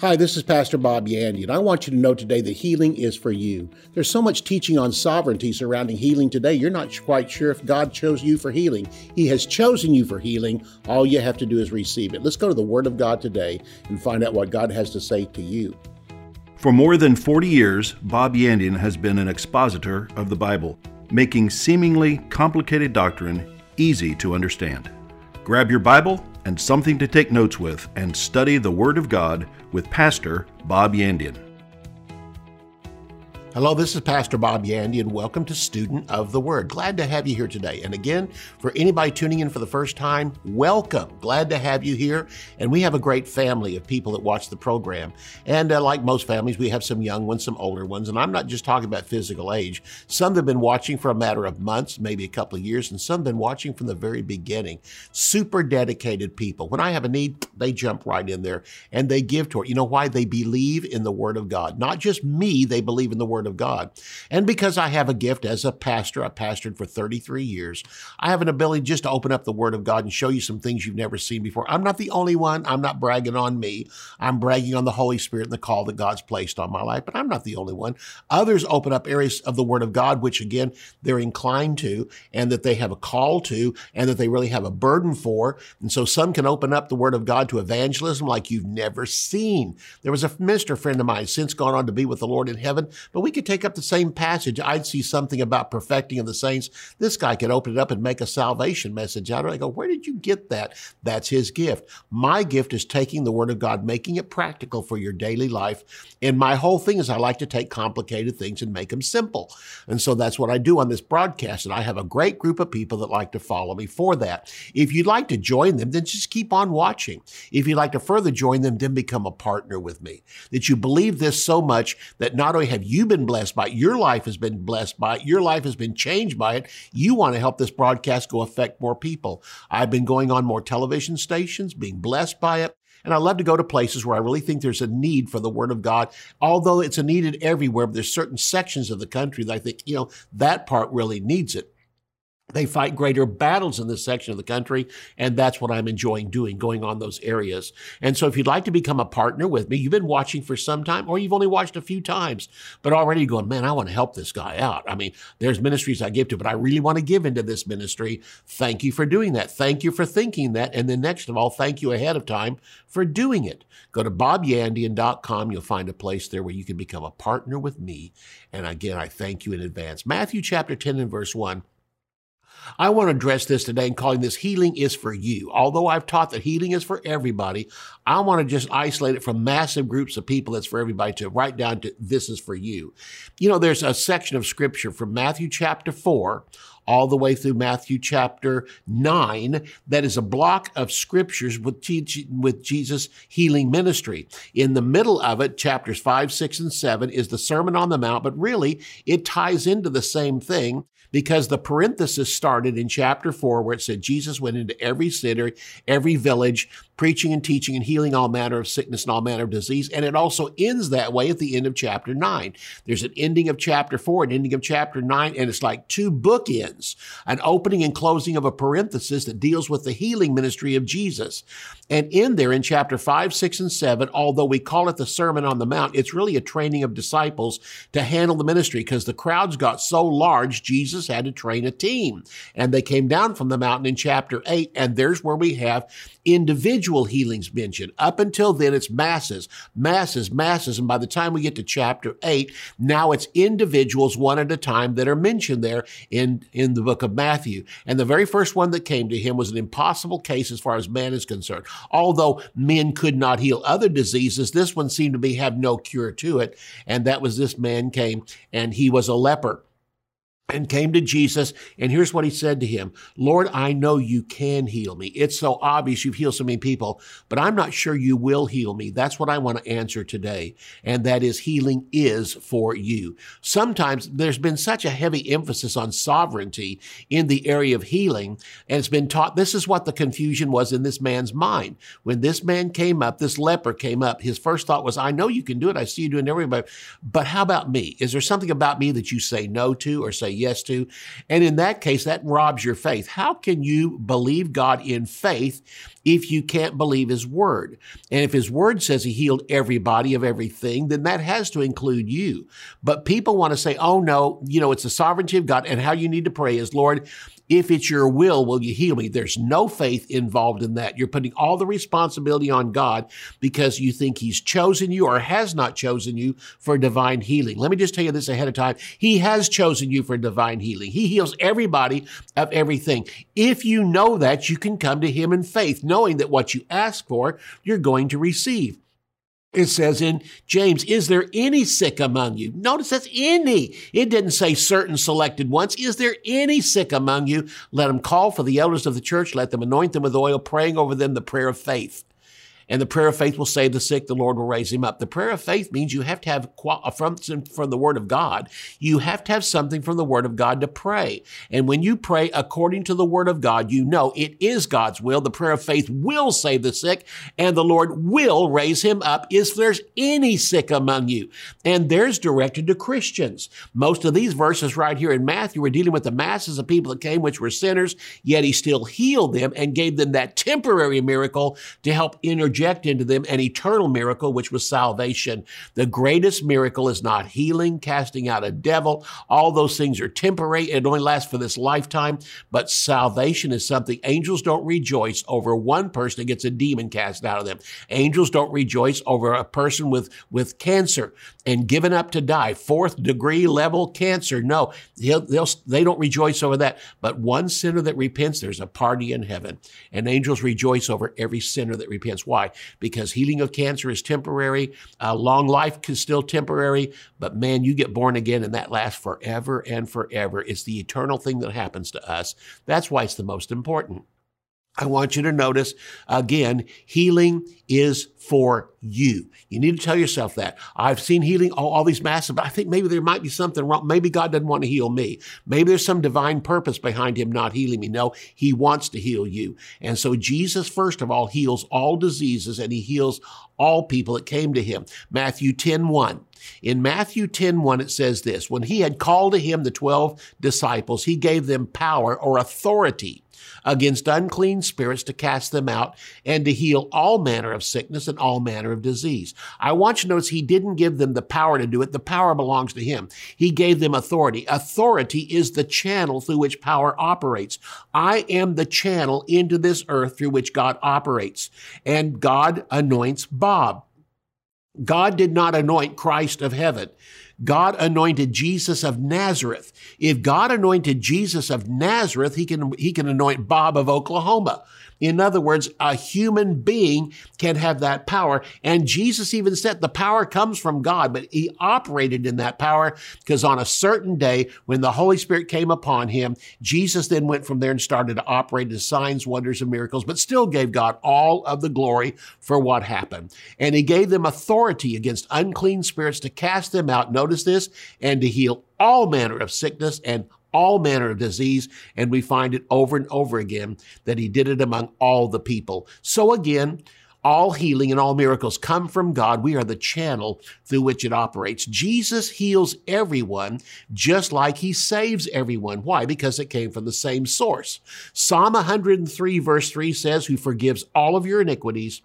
Hi, this is Pastor Bob Yandian, and I want you to know today that healing is for you. There's so much teaching on sovereignty surrounding healing today, you're not quite sure if God chose you for healing. He has chosen you for healing. All you have to do is receive it. Let's go to the Word of God today and find out what God has to say to you. For more than 40 years, Bob Yandian has been an expositor of the Bible, making seemingly complicated doctrine easy to understand. Grab your Bible and something to take notes with and study the Word of God with Pastor Bob Yandian. Hello, this is Pastor Bob Yandian, and welcome to Student of the Word. Glad to have you here today. And again, for anybody tuning in for the first time, welcome. Glad to have you here. And we have a great family of people that watch the program. And uh, like most families, we have some young ones, some older ones. And I'm not just talking about physical age. Some have been watching for a matter of months, maybe a couple of years, and some have been watching from the very beginning. Super dedicated people. When I have a need, they jump right in there and they give to it. You know why? They believe in the Word of God. Not just me, they believe in the Word of God. And because I have a gift as a pastor, I pastored for 33 years, I have an ability just to open up the Word of God and show you some things you've never seen before. I'm not the only one. I'm not bragging on me. I'm bragging on the Holy Spirit and the call that God's placed on my life, but I'm not the only one. Others open up areas of the Word of God, which again, they're inclined to and that they have a call to and that they really have a burden for. And so some can open up the Word of God to evangelism like you've never seen. There was a minister friend of mine since gone on to be with the Lord in heaven, but we could take up the same passage. I'd see something about perfecting of the saints. This guy could open it up and make a salvation message out of it. I go, where did you get that? That's his gift. My gift is taking the word of God, making it practical for your daily life. And my whole thing is I like to take complicated things and make them simple. And so that's what I do on this broadcast. And I have a great group of people that like to follow me for that. If you'd like to join them, then just keep on watching. If you'd like to further join them, then become a partner with me. That you believe this so much that not only have you been blessed by it, your life has been blessed by it, your life has been changed by it. You want to help this broadcast go affect more people. I've been going on more television stations, being blessed by it. And I love to go to places where I really think there's a need for the Word of God, although it's needed everywhere. But there's certain sections of the country that I think, you know, that part really needs it. They fight greater battles in this section of the country, and that's what I'm enjoying doing, going on those areas. And so, if you'd like to become a partner with me, you've been watching for some time, or you've only watched a few times, but already going, man, I want to help this guy out. I mean, there's ministries I give to, but I really want to give into this ministry. Thank you for doing that. Thank you for thinking that. And then, next of all, thank you ahead of time for doing it. Go to bobyandian.com. You'll find a place there where you can become a partner with me. And again, I thank you in advance. Matthew chapter 10 and verse 1. I want to address this today and calling this healing is for you. Although I've taught that healing is for everybody, I want to just isolate it from massive groups of people that's for everybody to write down to this is for you. You know, there's a section of scripture from Matthew chapter 4 all the way through Matthew chapter 9 that is a block of scriptures with, teach, with Jesus healing ministry. In the middle of it, chapters 5, 6, and 7 is the Sermon on the Mount, but really it ties into the same thing because the parenthesis started in chapter 4 where it said Jesus went into every city, every village, preaching and teaching and healing all manner of sickness and all manner of disease. And it also ends that way at the end of chapter 9. There's an ending of chapter 4, an ending of chapter 9, and it's like two bookends, an opening and closing of a parenthesis that deals with the healing ministry of Jesus. And in there in chapter 5, 6, and 7, although we call it the Sermon on the Mount, it's really a training of disciples to handle the ministry because the crowds got so large, Jesus had to train a team. And they came down from the mountain in chapter 8, and there's where we have individual healings mentioned. Up until then, it's masses, masses, masses. And by the time we get to chapter 8, now it's individuals one at a time that are mentioned there in, in the book of Matthew. And the very first one that came to him was an impossible case as far as man is concerned. Although men could not heal other diseases, this one seemed to be have no cure to it. And that was this man came and he was a leper and came to Jesus. And here's what he said to him Lord, I know you can heal me. It's so obvious you've healed so many people, but I'm not sure you will heal me. That's what I want to answer today. And that is healing is for you. Sometimes there's been such a heavy emphasis on sovereignty in the area of healing. And it's been taught this is what the confusion was in this man's mind. When this man came up, this leper came up, his first thought was, I know you can do it. I see you doing everybody, but how about me? Is there something about me that you say no to or say yes to. And in that case, that robs your faith. How can you believe God in faith if you can't believe his word? And if his word says he healed everybody of everything, then that has to include you. But people want to say, oh no, you know, it's the sovereignty of God. And how you need to pray is, Lord, if it's your will, will you heal me? There's no faith involved in that. You're putting all the responsibility on God because you think He's chosen you or has not chosen you for divine healing. Let me just tell you this ahead of time. He has chosen you for divine healing. He heals everybody of everything. If you know that, you can come to Him in faith, knowing that what you ask for, you're going to receive. It says in James, is there any sick among you? Notice that's any. It didn't say certain selected ones. Is there any sick among you? Let them call for the elders of the church. Let them anoint them with oil, praying over them the prayer of faith. And the prayer of faith will save the sick. The Lord will raise him up. The prayer of faith means you have to have from, from the word of God. You have to have something from the word of God to pray. And when you pray according to the word of God, you know it is God's will. The prayer of faith will save the sick and the Lord will raise him up if there's any sick among you. And there's directed to Christians. Most of these verses right here in Matthew are dealing with the masses of people that came, which were sinners, yet he still healed them and gave them that temporary miracle to help interject into them an eternal miracle, which was salvation. The greatest miracle is not healing, casting out a devil. All those things are temporary. It only lasts for this lifetime. But salvation is something angels don't rejoice over one person that gets a demon cast out of them. Angels don't rejoice over a person with, with cancer and given up to die, fourth degree level cancer. No, they'll, they'll, they don't rejoice over that. But one sinner that repents, there's a party in heaven. And angels rejoice over every sinner that repents. Why? Because healing of cancer is temporary. Uh, long life is still temporary. But man, you get born again and that lasts forever and forever. It's the eternal thing that happens to us. That's why it's the most important. I want you to notice again, healing is for you. You need to tell yourself that. I've seen healing, all, all, these masses, but I think maybe there might be something wrong. Maybe God doesn't want to heal me. Maybe there's some divine purpose behind him not healing me. No, he wants to heal you. And so Jesus, first of all, heals all diseases and he heals all people that came to him. Matthew 10 1. In Matthew 10 1, it says this When he had called to him the 12 disciples, he gave them power or authority against unclean spirits to cast them out and to heal all manner of sickness and all manner of disease. I want you to notice he didn't give them the power to do it. The power belongs to him. He gave them authority. Authority is the channel through which power operates. I am the channel into this earth through which God operates. And God anoints Bob. God did not anoint Christ of heaven. God anointed Jesus of Nazareth. If God anointed Jesus of Nazareth, he can, he can anoint Bob of Oklahoma. In other words, a human being can have that power. And Jesus even said the power comes from God, but he operated in that power because on a certain day when the Holy Spirit came upon him, Jesus then went from there and started to operate in signs, wonders, and miracles, but still gave God all of the glory for what happened. And he gave them authority against unclean spirits to cast them out. Notice this and to heal all manner of sickness and all manner of disease, and we find it over and over again that he did it among all the people. So again, all healing and all miracles come from God. We are the channel through which it operates. Jesus heals everyone just like he saves everyone. Why? Because it came from the same source. Psalm 103 verse 3 says, who forgives all of your iniquities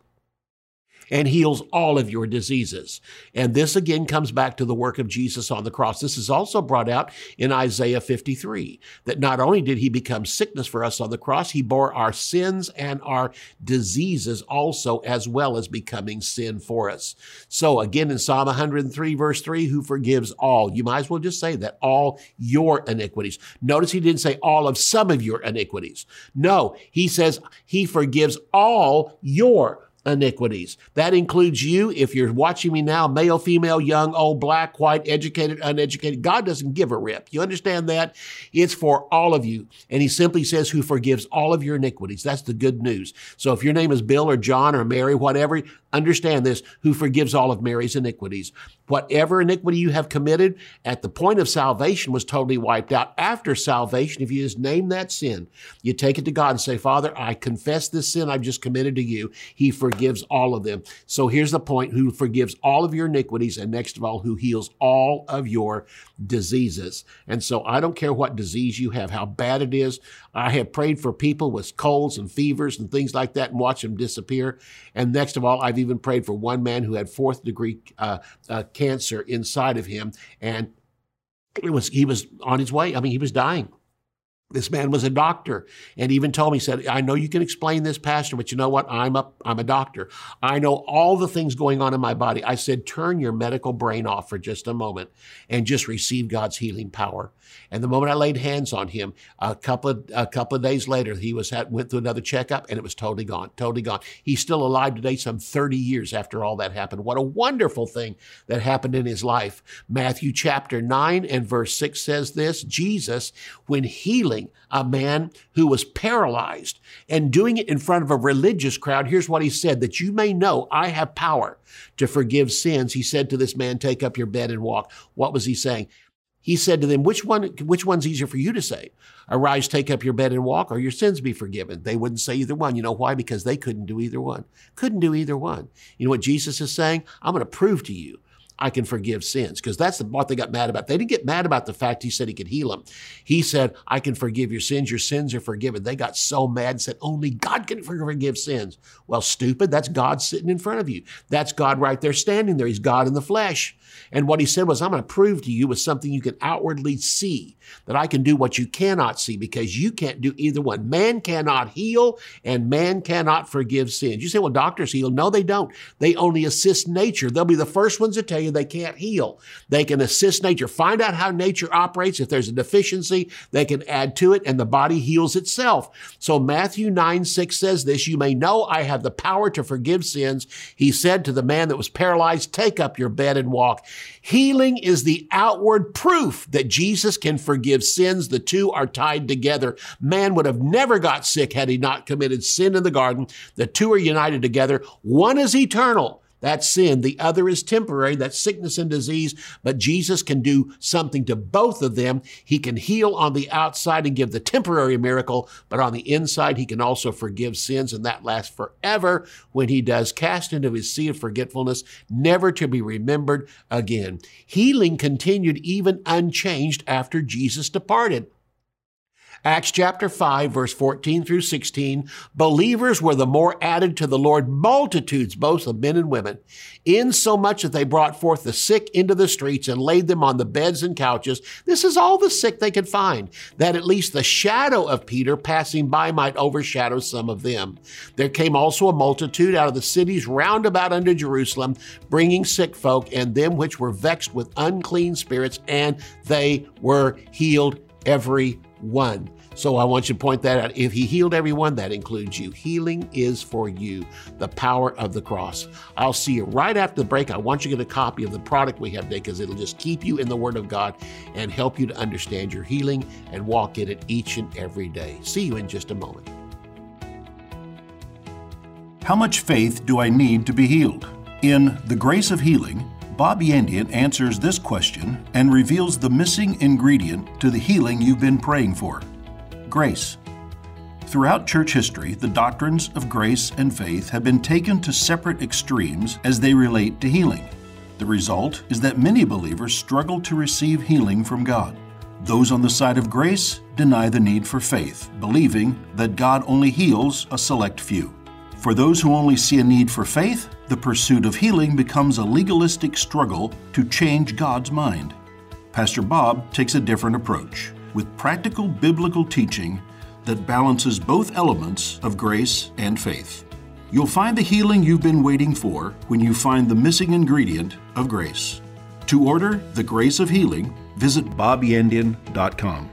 and heals all of your diseases. And this again comes back to the work of Jesus on the cross. This is also brought out in Isaiah 53 that not only did he become sickness for us on the cross, he bore our sins and our diseases also, as well as becoming sin for us. So again, in Psalm 103, verse 3, who forgives all, you might as well just say that all your iniquities. Notice he didn't say all of some of your iniquities. No, he says he forgives all your iniquities. That includes you. If you're watching me now, male, female, young, old, black, white, educated, uneducated, God doesn't give a rip. You understand that? It's for all of you. And he simply says, who forgives all of your iniquities. That's the good news. So if your name is Bill or John or Mary, whatever, understand this, who forgives all of Mary's iniquities. Whatever iniquity you have committed at the point of salvation was totally wiped out. After salvation, if you just name that sin, you take it to God and say, Father, I confess this sin I've just committed to you. He forgives all of them. So here's the point who forgives all of your iniquities, and next of all, who heals all of your diseases. And so I don't care what disease you have, how bad it is. I have prayed for people with colds and fevers and things like that and watched them disappear. And next of all, I've even prayed for one man who had fourth degree uh, uh, cancer inside of him, and it was he was on his way. I mean, he was dying. This man was a doctor and even told me, he said, I know you can explain this, Pastor, but you know what? I'm a, I'm a doctor. I know all the things going on in my body. I said, turn your medical brain off for just a moment and just receive God's healing power. And the moment I laid hands on him, a couple of, a couple of days later, he was at, went through another checkup and it was totally gone, totally gone. He's still alive today, some 30 years after all that happened. What a wonderful thing that happened in his life. Matthew chapter 9 and verse 6 says this, Jesus, when healing healing a man who was paralyzed and doing it in front of a religious crowd. Here's what he said that you may know I have power to forgive sins. He said to this man, Take up your bed and walk. What was he saying? He said to them, which one, which one's easier for you to say? Arise, take up your bed and walk, or your sins be forgiven. They wouldn't say either one. You know why? Because they couldn't do either one. Couldn't do either one. You know what Jesus is saying? I'm going to prove to you I can forgive sins. Because that's the, what they got mad about. They didn't get mad about the fact he said he could heal them. He said, I can forgive your sins. Your sins are forgiven. They got so mad and said, only God can forgive sins. Well, stupid. That's God sitting in front of you. That's God right there standing there. He's God in the flesh. And what he said was, I'm going to prove to you with something you can outwardly see that I can do what you cannot see because you can't do either one. Man cannot heal and man cannot forgive sins. You say, well, doctors heal. No, they don't. They only assist nature. They'll be the first ones to tell you they can't heal. They can assist nature. Find out how nature operates. If there's a deficiency, they can add to it and the body heals itself. So Matthew 9, 6 says this, you may know I have the power to forgive sins. He said to the man that was paralyzed, take up your bed and walk. Healing is the outward proof that Jesus can forgive sins. The two are tied together. Man would have never got sick had he not committed sin in the garden. The two are united together. One is eternal that's sin. The other is temporary. That's sickness and disease. But Jesus can do something to both of them. He can heal on the outside and give the temporary miracle, but on the inside, he can also forgive sins, and that lasts forever when he does cast into his sea of forgetfulness, never to be remembered again. Healing continued even unchanged after Jesus departed. Acts chapter 5, verse 14 through 16, believers were the more added to the Lord multitudes, both of men and women, insomuch that they brought forth the sick into the streets and laid them on the beds and couches. This is all the sick they could find, that at least the shadow of Peter passing by might overshadow some of them. There came also a multitude out of the cities round about unto Jerusalem, bringing sick folk and them which were vexed with unclean spirits, and they were healed every one. So I want you to point that out. If he healed everyone, that includes you. Healing is for you, the power of the cross. I'll see you right after the break. I want you to get a copy of the product we have today because it'll just keep you in the Word of God and help you to understand your healing and walk in it each and every day. See you in just a moment. How much faith do I need to be healed? In The Grace of Healing, Bob Yandian answers this question and reveals the missing ingredient to the healing you've been praying for grace. Throughout church history, the doctrines of grace and faith have been taken to separate extremes as they relate to healing. The result is that many believers struggle to receive healing from God. Those on the side of grace deny the need for faith, believing that God only heals a select few. For those who only see a need for faith, the pursuit of healing becomes a legalistic struggle to change God's mind. Pastor Bob takes a different approach with practical biblical teaching that balances both elements of grace and faith. You'll find the healing you've been waiting for when you find the missing ingredient of grace. To order The Grace of Healing, visit bobyandian.com.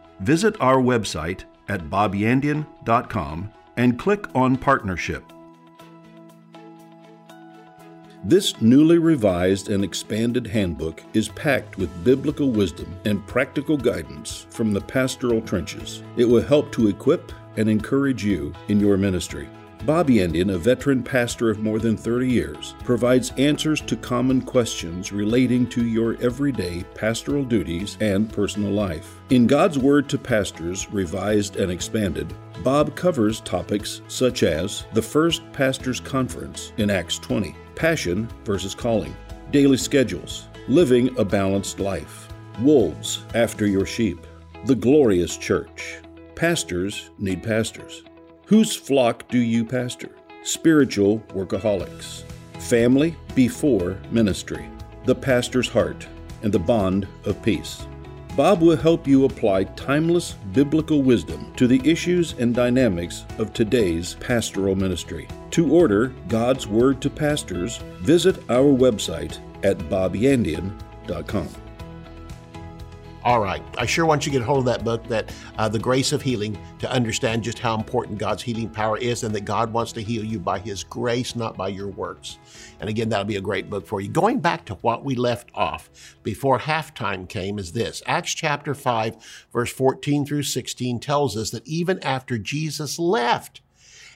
visit our website at bobyandian.com and click on Partnership. This newly revised and expanded handbook is packed with biblical wisdom and practical guidance from the pastoral trenches. It will help to equip and encourage you in your ministry. Bob Yandian, a veteran pastor of more than 30 years, provides answers to common questions relating to your everyday pastoral duties and personal life. In God's Word to Pastors, revised and expanded, Bob covers topics such as the First Pastors Conference in Acts 20, passion versus calling, daily schedules, living a balanced life, wolves after your sheep, the glorious church. Pastors need pastors. Whose flock do you pastor? Spiritual workaholics. Family before ministry. The pastor's heart and the bond of peace. Bob will help you apply timeless biblical wisdom to the issues and dynamics of today's pastoral ministry. To order God's Word to Pastors, visit our website at bobyandian.com. All right. I sure want you to get a hold of that book, that uh, The Grace of Healing, to understand just how important God's healing power is and that God wants to heal you by His grace, not by your works. And again, that'll be a great book for you. Going back to what we left off before halftime came is this Acts chapter 5, verse 14 through 16 tells us that even after Jesus left,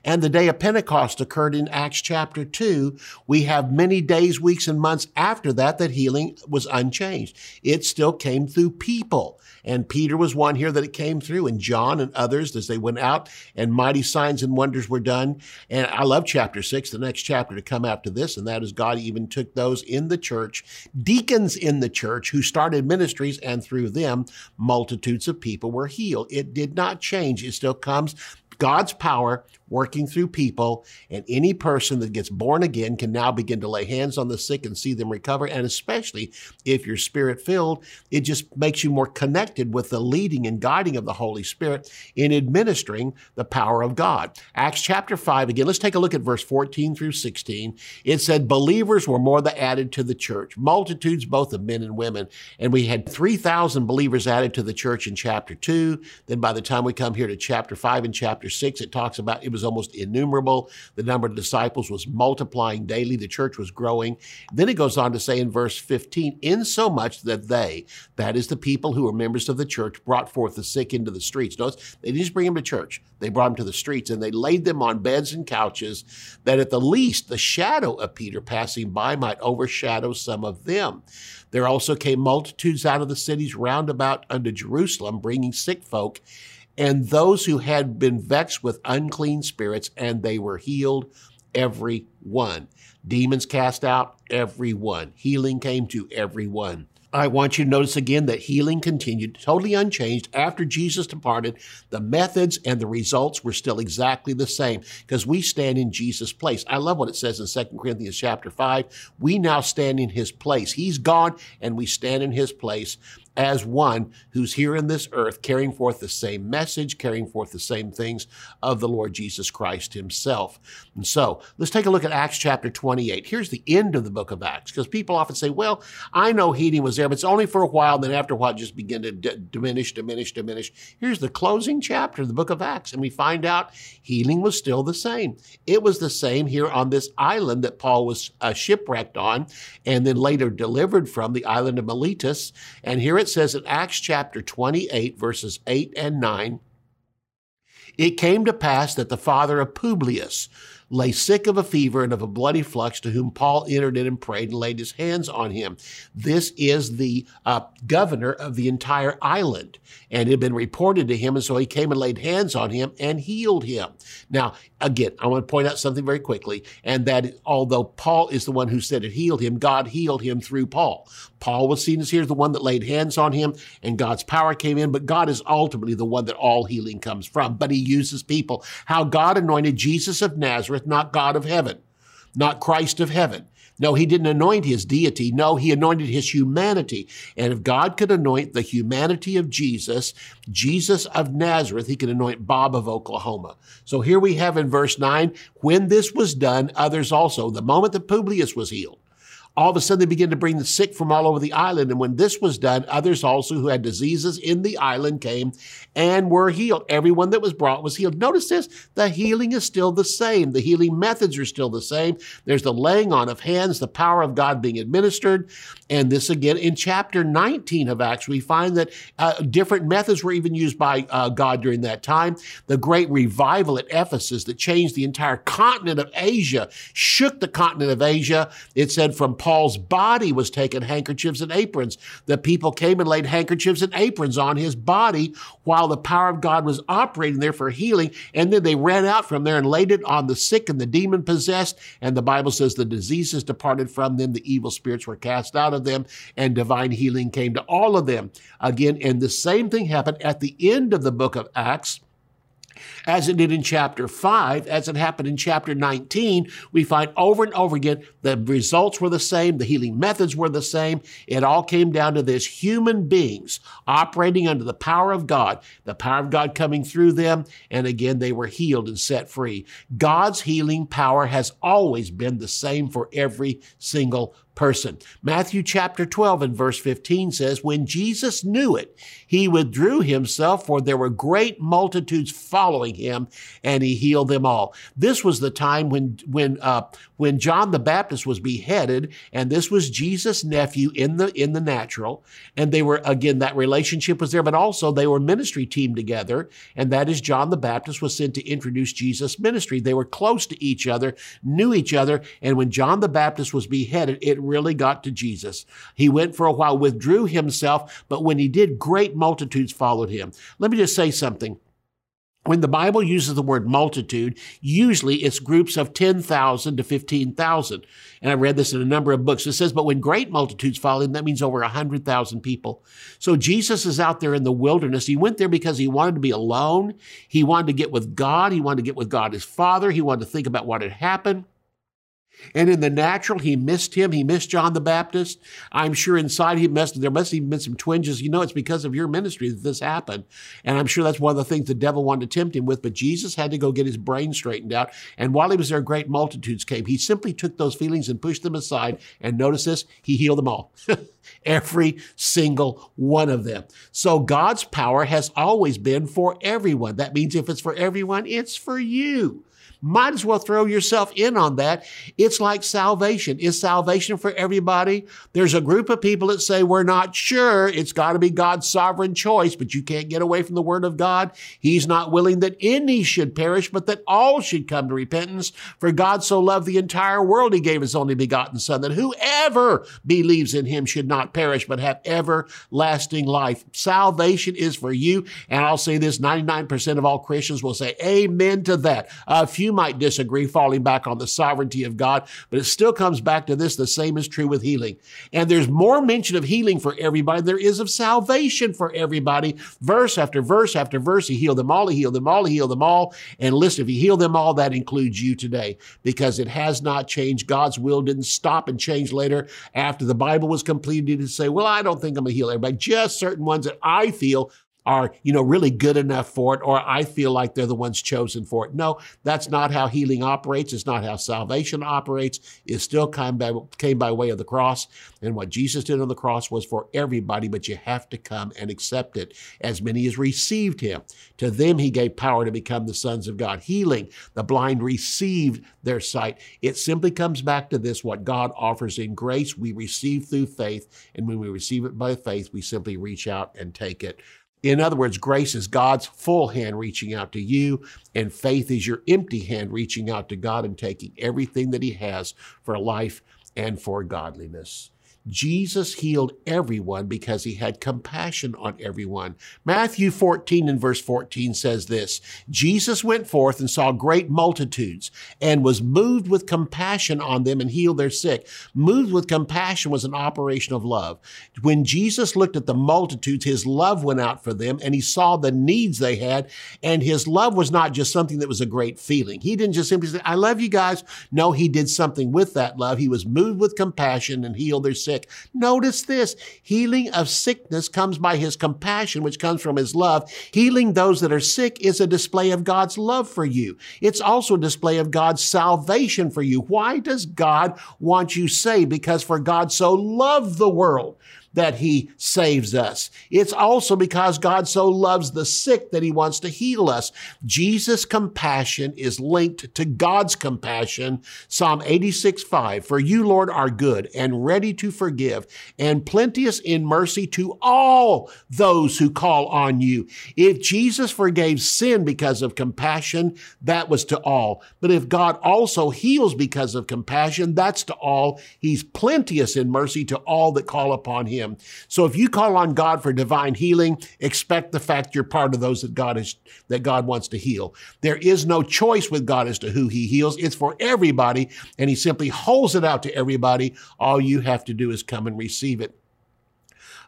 and the day of Pentecost occurred in Acts chapter 2. We have many days, weeks, and months after that that healing was unchanged. It still came through people. And Peter was one here that it came through, and John and others as they went out, and mighty signs and wonders were done. And I love chapter six, the next chapter to come after this, and that is God even took those in the church, deacons in the church who started ministries, and through them, multitudes of people were healed. It did not change. It still comes God's power working through people, and any person that gets born again can now begin to lay hands on the sick and see them recover. And especially if you're spirit filled, it just makes you more connected with the leading and guiding of the Holy Spirit in administering the power of God. Acts chapter 5, again, let's take a look at verse 14 through 16. It said, Believers were more than added to the church, multitudes both of men and women. And we had 3,000 believers added to the church in chapter 2. Then by the time we come here to chapter 5 and chapter 6, it talks about it was almost innumerable. The number of disciples was multiplying daily. The church was growing. Then it goes on to say in verse 15, insomuch that they, that is the people who were members of the church, brought forth the sick into the streets. Notice they didn't just bring them to church. They brought them to the streets and they laid them on beds and couches that at the least the shadow of Peter passing by might overshadow some of them. There also came multitudes out of the cities round about unto Jerusalem, bringing sick folk and those who had been vexed with unclean spirits, and they were healed, every one. Demons cast out, every one. Healing came to every one. I want you to notice again that healing continued totally unchanged after Jesus departed. The methods and the results were still exactly the same because we stand in Jesus' place. I love what it says in 2 Corinthians chapter 5. We now stand in his place. He's gone and we stand in his place as one who's here in this earth, carrying forth the same message, carrying forth the same things of the Lord Jesus Christ himself. And so let's take a look at Acts chapter 28. Here's the end of the book of Acts, because people often say, well, I know healing was there, but it's only for a while. And then after a while, just begin to d- diminish, diminish, diminish. Here's the closing chapter of the book of Acts. And we find out healing was still the same. It was the same here on this island that Paul was uh, shipwrecked on and then later delivered from the island of Miletus. And here it it says in Acts chapter 28, verses 8 and 9, it came to pass that the father of Publius, lay sick of a fever and of a bloody flux, to whom Paul entered in and prayed and laid his hands on him. This is the uh, governor of the entire island, and it had been reported to him, and so he came and laid hands on him and healed him. Now, again, I want to point out something very quickly, and that although Paul is the one who said it healed him, God healed him through Paul. Paul was seen as here the one that laid hands on him, and God's power came in, but God is ultimately the one that all healing comes from. But he uses people. How God anointed Jesus of Nazareth Not God of heaven, not Christ of heaven. No, he didn't anoint his deity. No, he anointed his humanity. And if God could anoint the humanity of Jesus, Jesus of Nazareth, he could anoint Bob of Oklahoma. So here we have in verse 9, when this was done, others also, the moment that Publius was healed, all of a sudden they began to bring the sick from all over the island. And when this was done, others also who had diseases in the island came and were healed. Everyone that was brought was healed. Notice this the healing is still the same. The healing methods are still the same. There's the laying on of hands, the power of God being administered. And this again in chapter 19 of Acts, we find that uh, different methods were even used by uh, God during that time. The great revival at Ephesus that changed the entire continent of Asia, shook the continent of Asia. It said from Paul's body was taken handkerchiefs and aprons. The people came and laid handkerchiefs and aprons on his body while the power of God was operating there for healing. And then they ran out from there and laid it on the sick and the demon possessed. And the Bible says the diseases departed from them, the evil spirits were cast out of them, and divine healing came to all of them. Again, and the same thing happened at the end of the book of Acts as it did in chapter 5, as it happened in chapter 19, we find over and over again the results were the same, the healing methods were the same. It all came down to this human beings operating under the power of God, the power of God coming through them, and again, they were healed and set free. God's healing power has always been the same for every single person. Matthew chapter 12 and verse 15 says, When Jesus knew it, he withdrew himself, for there were great multitudes following him, and he healed them all. This was the time when, when, uh, when John the Baptist was beheaded, and this was Jesus' nephew in the, in the natural. And they were, again, that relationship was there, but also they were ministry team together. And that is John the Baptist was sent to introduce Jesus' ministry. They were close to each other, knew each other. And when John the Baptist was beheaded, it really got to Jesus. He went for a while, withdrew himself, but when he did, great multitudes followed him. Let me just say something. When the Bible uses the word multitude, usually it's groups of 10,000 to 15,000. And I read this in a number of books. It says, but when great multitudes follow him, that means over 100,000 people. So Jesus is out there in the wilderness. He went there because he wanted to be alone. He wanted to get with God. He wanted to get with God his Father. He wanted to think about what had happened. And in the natural, he missed him. He missed John the Baptist. I'm sure inside he must, there must have even been some twinges. You know, it's because of your ministry that this happened. And I'm sure that's one of the things the devil wanted to tempt him with. But Jesus had to go get his brain straightened out. And while he was there, great multitudes came. He simply took those feelings and pushed them aside. And notice this, he healed them all. Every single one of them. So God's power has always been for everyone. That means if it's for everyone, it's for you. Might as well throw yourself in on that. It's like salvation. Is salvation for everybody? There's a group of people that say, we're not sure. It's got to be God's sovereign choice, but you can't get away from the word of God. He's not willing that any should perish, but that all should come to repentance. For God so loved the entire world, he gave his only begotten son, that whoever believes in him should not perish, but have everlasting life. Salvation is for you. And I'll say this, 99% of all Christians will say amen to that. A few might disagree, falling back on the sovereignty of God, but it still comes back to this. The same is true with healing. And there's more mention of healing for everybody there is of salvation for everybody. Verse after verse after verse, he healed them all, he healed them all, he healed them all. And listen, if he healed them all, that includes you today because it has not changed. God's will didn't stop and change later after the Bible was completed to say, well, I don't think I'm going to heal everybody, just certain ones that I feel are, you know, really good enough for it, or I feel like they're the ones chosen for it. No, that's not how healing operates. It's not how salvation operates. It still came by, came by way of the cross. And what Jesus did on the cross was for everybody, but you have to come and accept it. As many as received him, to them he gave power to become the sons of God. Healing, the blind received their sight. It simply comes back to this what God offers in grace, we receive through faith. And when we receive it by faith, we simply reach out and take it. In other words, grace is God's full hand reaching out to you, and faith is your empty hand reaching out to God and taking everything that He has for life and for godliness. Jesus healed everyone because he had compassion on everyone. Matthew 14 and verse 14 says this Jesus went forth and saw great multitudes and was moved with compassion on them and healed their sick. Moved with compassion was an operation of love. When Jesus looked at the multitudes, his love went out for them and he saw the needs they had. And his love was not just something that was a great feeling. He didn't just simply say, I love you guys. No, he did something with that love. He was moved with compassion and healed their sick sick. Notice this healing of sickness comes by his compassion, which comes from his love. Healing those that are sick is a display of God's love for you. It's also a display of God's salvation for you. Why does God want you saved? Because for God so loved the world that he saves us. It's also because God so loves the sick that he wants to heal us. Jesus' compassion is linked to God's compassion. Psalm 86, 5. For you, Lord, are good and ready to forgive and plenteous in mercy to all those who call on you. If Jesus forgave sin because of compassion, that was to all. But if God also heals because of compassion, that's to all. He's plenteous in mercy to all that call upon him him. So if you call on God for divine healing, expect the fact you're part of those that God is that God wants to heal. There is no choice with God as to who he heals. It's for everybody and he simply holds it out to everybody. All you have to do is come and receive it.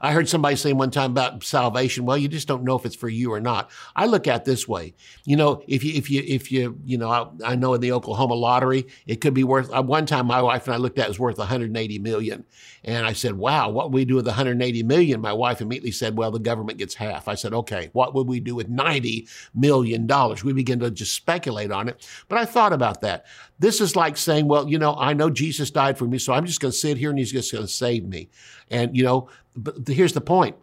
I heard somebody say one time about salvation. Well, you just don't know if it's for you or not. I look at this way. You know, if you if you if you you know, I, I know in the Oklahoma lottery, it could be worth. Uh, one time, my wife and I looked at it, it was worth 180 million, and I said, "Wow, what would we do with 180 million?" My wife immediately said, "Well, the government gets half." I said, "Okay, what would we do with 90 million dollars?" We begin to just speculate on it, but I thought about that. This is like saying, "Well, you know, I know Jesus died for me, so I'm just going to sit here and He's just going to save me," and you know but here's the point.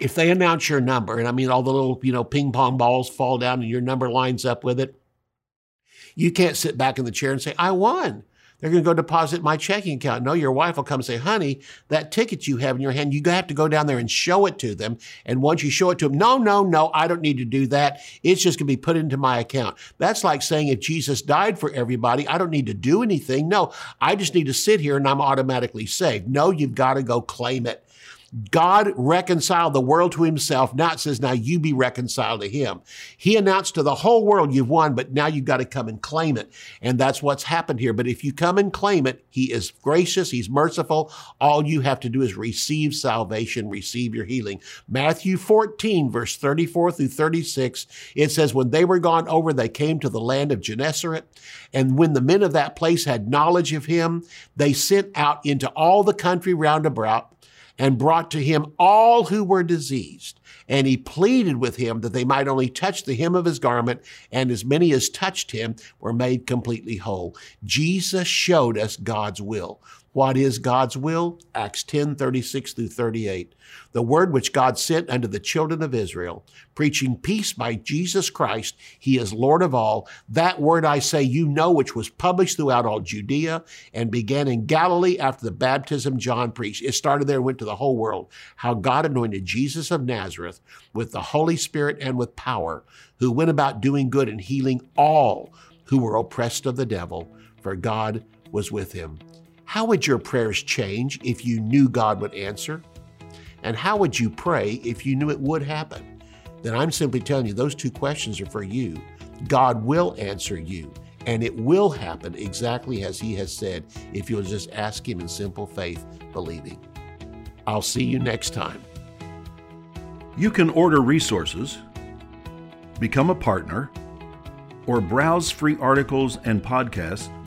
If they announce your number, and I mean all the little, you know, ping pong balls fall down and your number lines up with it, you can't sit back in the chair and say, I won. They're going to go deposit my checking account. No, your wife will come and say, honey, that ticket you have in your hand, you have to go down there and show it to them. And once you show it to them, no, no, no, I don't need to do that. It's just going to be put into my account. That's like saying if Jesus died for everybody, I don't need to do anything. No, I just need to sit here and I'm automatically saved. No, you've got to go claim it. God reconciled the world to himself. Now it says, now you be reconciled to him. He announced to the whole world, you've won, but now you've got to come and claim it. And that's what's happened here. But if you come and claim it, he is gracious. He's merciful. All you have to do is receive salvation, receive your healing. Matthew 14, verse 34 through 36, it says, when they were gone over, they came to the land of Gennesaret. And when the men of that place had knowledge of him, they sent out into all the country round about and brought to him all who were diseased. And he pleaded with him that they might only touch the hem of his garment, and as many as touched him were made completely whole. Jesus showed us God's will. What is God's will? Acts 10 36 through 38. The word which God sent unto the children of Israel, preaching peace by Jesus Christ. He is Lord of all. That word I say, you know, which was published throughout all Judea and began in Galilee after the baptism John preached. It started there and went to the whole world. How God anointed Jesus of Nazareth with the Holy Spirit and with power, who went about doing good and healing all who were oppressed of the devil, for God was with him. How would your prayers change if you knew God would answer? And how would you pray if you knew it would happen? Then I'm simply telling you those two questions are for you. God will answer you, and it will happen exactly as He has said if you'll just ask Him in simple faith, believing. I'll see you next time. You can order resources, become a partner, or browse free articles and podcasts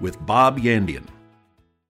with Bob Yandian.